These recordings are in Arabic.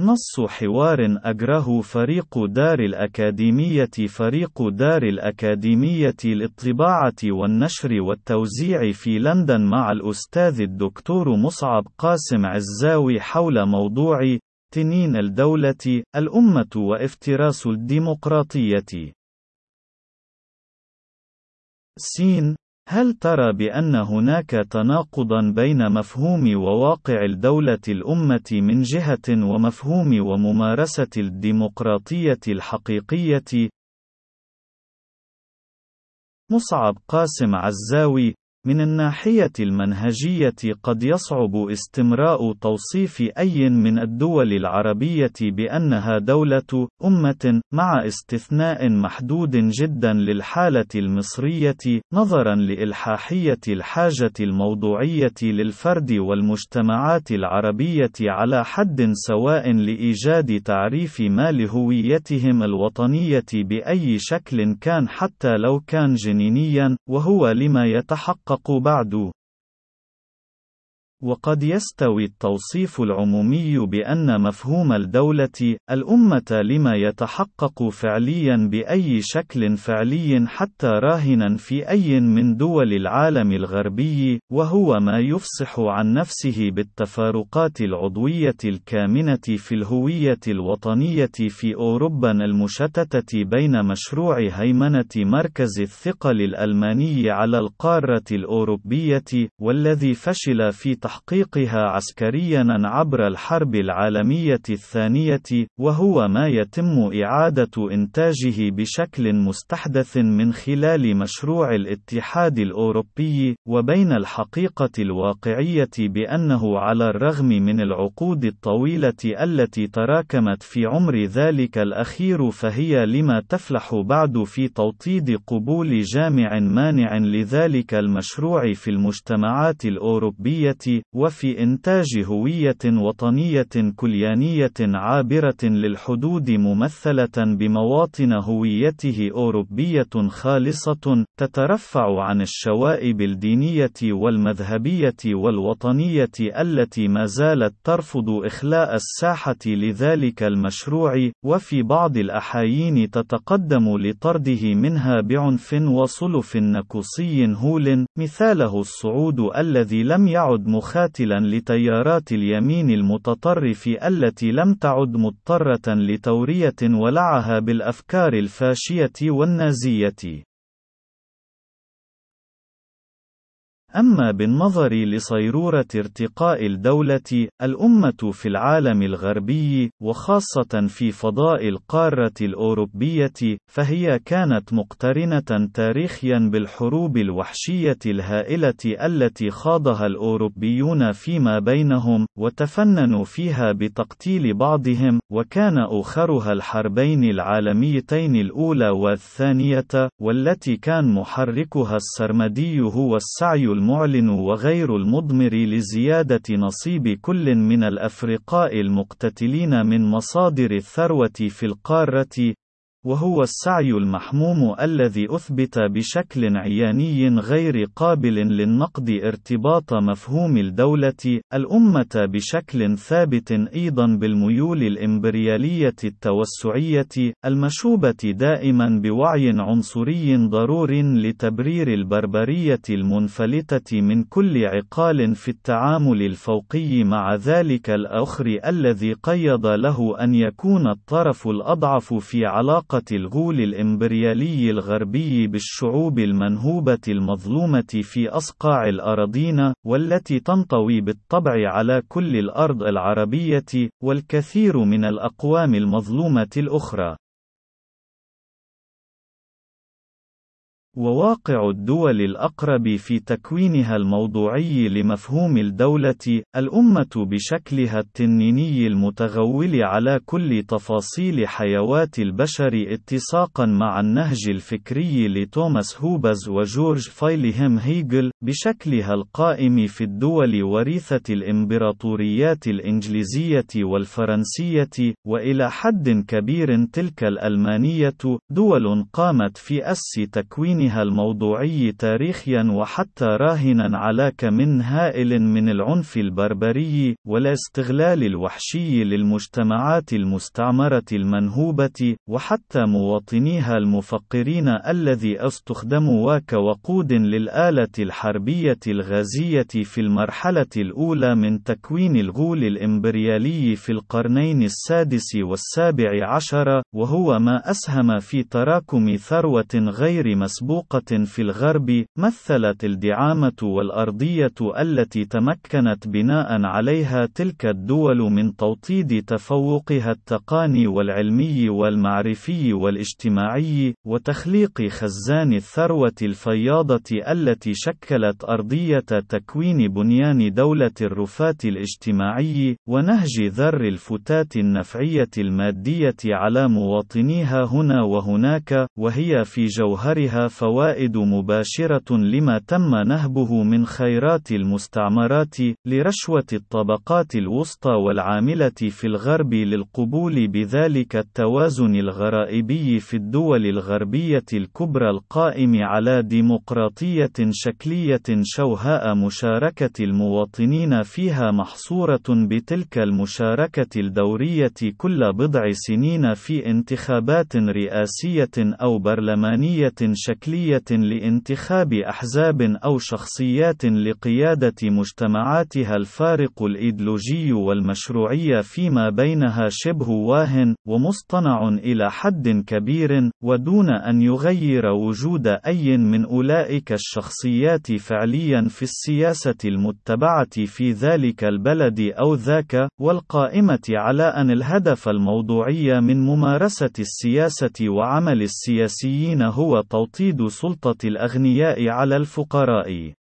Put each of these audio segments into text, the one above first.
نص حوار أجره فريق دار الأكاديمية فريق دار الأكاديمية للطباعة والنشر والتوزيع في لندن مع الأستاذ الدكتور مصعب قاسم عزاوي حول موضوع تنين الدولة، الأمة وافتراس الديمقراطية. س هل ترى بأن هناك تناقضا بين مفهوم وواقع الدولة الأمة من جهة ومفهوم وممارسة الديمقراطية الحقيقية؟ مصعب قاسم عزاوي من الناحية المنهجية قد يصعب استمراء توصيف أي من الدول العربية بأنها دولة أمة مع استثناء محدود جدا للحالة المصرية نظرا لإلحاحية الحاجة الموضوعية للفرد والمجتمعات العربية على حد سواء لإيجاد تعريف ما لهويتهم الوطنية بأي شكل كان حتى لو كان جنينيا وهو لما يتحقق يتحقق بعد. وقد يستوي التوصيف العمومي بأن مفهوم الدولة، الأمة لما يتحقق فعليا بأي شكل فعلي حتى راهنا في أي من دول العالم الغربي، وهو ما يفصح عن نفسه بالتفارقات العضوية الكامنة في الهوية الوطنية في أوروبا المشتتة بين مشروع هيمنة مركز الثقل الألماني على القارة الأوروبية، والذي فشل في تحقيقها عسكريا عبر الحرب العالمية الثانية، وهو ما يتم إعادة إنتاجه بشكل مستحدث من خلال مشروع الاتحاد الأوروبي، وبين الحقيقة الواقعية بأنه على الرغم من العقود الطويلة التي تراكمت في عمر ذلك الأخير فهي لما تفلح بعد في توطيد قبول جامع مانع لذلك المشروع في المجتمعات الأوروبية، وفي إنتاج هوية وطنية كليانية عابرة للحدود ممثلة بمواطن هويته أوروبية خالصة، تترفع عن الشوائب الدينية والمذهبية والوطنية التي ما زالت ترفض إخلاء الساحة لذلك المشروع، وفي بعض الأحايين تتقدم لطرده منها بعنف وصلف نكوصي هول، مثاله الصعود الذي لم يعد مخ مخاتلا لتيارات اليمين المتطرف التي لم تعد مضطرة لتورية ولعها بالأفكار الفاشية والنازية. أما بالنظر لصيرورة ارتقاء الدولة، الأمة في العالم الغربي، وخاصة في فضاء القارة الأوروبية، فهي كانت مقترنة تاريخيا بالحروب الوحشية الهائلة التي خاضها الأوروبيون فيما بينهم، وتفننوا فيها بتقتيل بعضهم، وكان آخرها الحربين العالميتين الأولى والثانية، والتي كان محركها السرمدي هو السعي المعلن وغير المضمر لزيادة نصيب كل من الأفرقاء المقتتلين من مصادر الثروة في القارة، وهو السعي المحموم الذي أثبت بشكل عياني غير قابل للنقد ارتباط مفهوم الدولة الأمة بشكل ثابت أيضا بالميول الإمبريالية التوسعية المشوبة دائما بوعي عنصري ضرور لتبرير البربرية المنفلتة من كل عقال في التعامل الفوقي مع ذلك الآخر الذي قيض له أن يكون الطرف الأضعف في علاقة علاقة الغول الإمبريالي الغربي بالشعوب المنهوبة المظلومة في أصقاع الأراضين، والتي تنطوي بالطبع على كل الأرض العربية، والكثير من الأقوام المظلومة الأخرى. وواقع الدول الأقرب في تكوينها الموضوعي لمفهوم الدولة، الأمة بشكلها التنيني المتغول على كل تفاصيل حيوات البشر اتساقا مع النهج الفكري لتوماس هوبز وجورج فايلهم هيجل، بشكلها القائم في الدول وريثة الإمبراطوريات الإنجليزية والفرنسية، وإلى حد كبير تلك الألمانية، دول قامت في أس تكوين كيانها الموضوعي تاريخيا وحتى راهنا على كم هائل من العنف البربري والاستغلال الوحشي للمجتمعات المستعمرة المنهوبة وحتى مواطنيها المفقرين الذي استخدموا كوقود للآلة الحربية الغازية في المرحلة الأولى من تكوين الغول الإمبريالي في القرنين السادس والسابع عشر وهو ما أسهم في تراكم ثروة غير مسبوقة. في الغرب مثلت الدعامة والأرضية التي تمكنت بناء عليها تلك الدول من توطيد تفوقها التقاني والعلمي والمعرفي والاجتماعي وتخليق خزان الثروة الفياضة التي شكلت أرضية تكوين بنيان دولة الرفاة الاجتماعي ونهج ذر الفتات النفعية المادية على مواطنيها هنا وهناك وهي في جوهرها فوائد مباشرة لما تم نهبه من خيرات المستعمرات لرشوة الطبقات الوسطى والعاملة في الغرب للقبول بذلك التوازن الغرائبي في الدول الغربية الكبرى القائم على ديمقراطية شكلية شوهاء مشاركة المواطنين فيها محصورة بتلك المشاركة الدورية كل بضع سنين في انتخابات رئاسية أو برلمانية شكلية لانتخاب أحزاب أو شخصيات لقيادة مجتمعاتها الفارق الإيديولوجي والمشروعية فيما بينها شبه واهن ومصطنع إلى حد كبير ودون أن يغير وجود أي من أولئك الشخصيات فعليا في السياسة المتبعة في ذلك البلد أو ذاك والقائمة على أن الهدف الموضوعي من ممارسة السياسة وعمل السياسيين هو توطيد سلطة الأغنياء على الفقراء.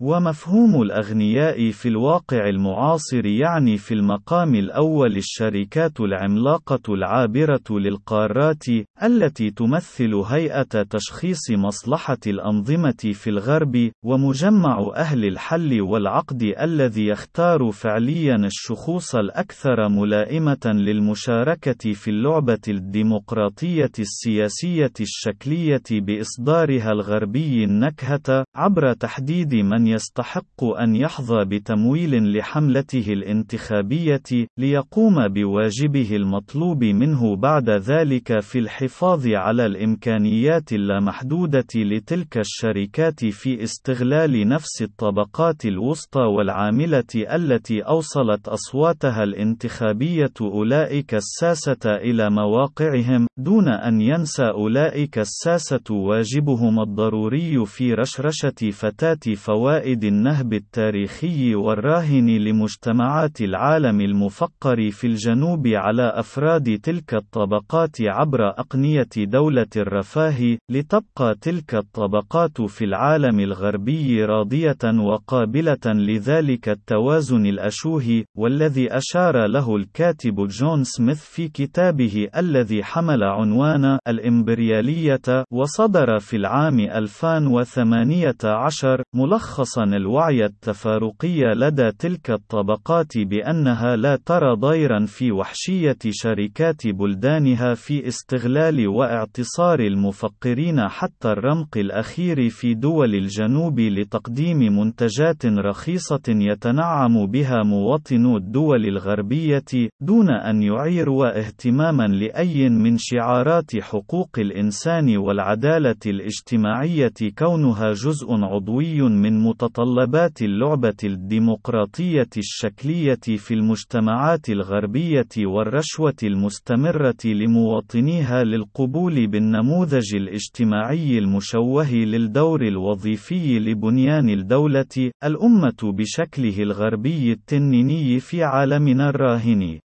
ومفهوم الأغنياء في الواقع المعاصر يعني في المقام الأول الشركات العملاقة العابرة للقارات، التي تمثل هيئة تشخيص مصلحة الأنظمة في الغرب، ومجمع أهل الحل والعقد الذي يختار فعليا الشخوص الأكثر ملائمة للمشاركة في اللعبة الديمقراطية السياسية الشكلية بإصدارها الغربي النكهة، عبر تحديد من يستحق أن يحظى بتمويل لحملته الانتخابية، ليقوم بواجبه المطلوب منه بعد ذلك في الحفاظ على الإمكانيات اللامحدودة لتلك الشركات في استغلال نفس الطبقات الوسطى والعاملة التي أوصلت أصواتها الانتخابية أولئك الساسة إلى مواقعهم، دون أن ينسى أولئك الساسة واجبهم الضروري في رشرشة فتاة فوائد فوائد النهب التاريخي والراهن لمجتمعات العالم المفقر في الجنوب على أفراد تلك الطبقات عبر أقنية دولة الرفاه، لتبقى تلك الطبقات في العالم الغربي راضية وقابلة لذلك التوازن الأشوه، والذي أشار له الكاتب جون سميث في كتابه الذي حمل عنوان الإمبريالية وصدر في العام 2018 ملخص حصن الوعي التفارقي لدى تلك الطبقات بأنها لا ترى ضيرا في وحشية شركات بلدانها في استغلال واعتصار المفقرين حتى الرمق الأخير في دول الجنوب لتقديم منتجات رخيصة يتنعم بها مواطنو الدول الغربية، دون أن يعيروا اهتماما لأي من شعارات حقوق الإنسان والعدالة الاجتماعية كونها جزء عضوي من متطلبات اللعبة الديمقراطية الشكلية في المجتمعات الغربية والرشوة المستمرة لمواطنيها للقبول بالنموذج الاجتماعي المشوه للدور الوظيفي لبنيان الدولة، الأمة بشكله الغربي التنيني في عالمنا الراهن.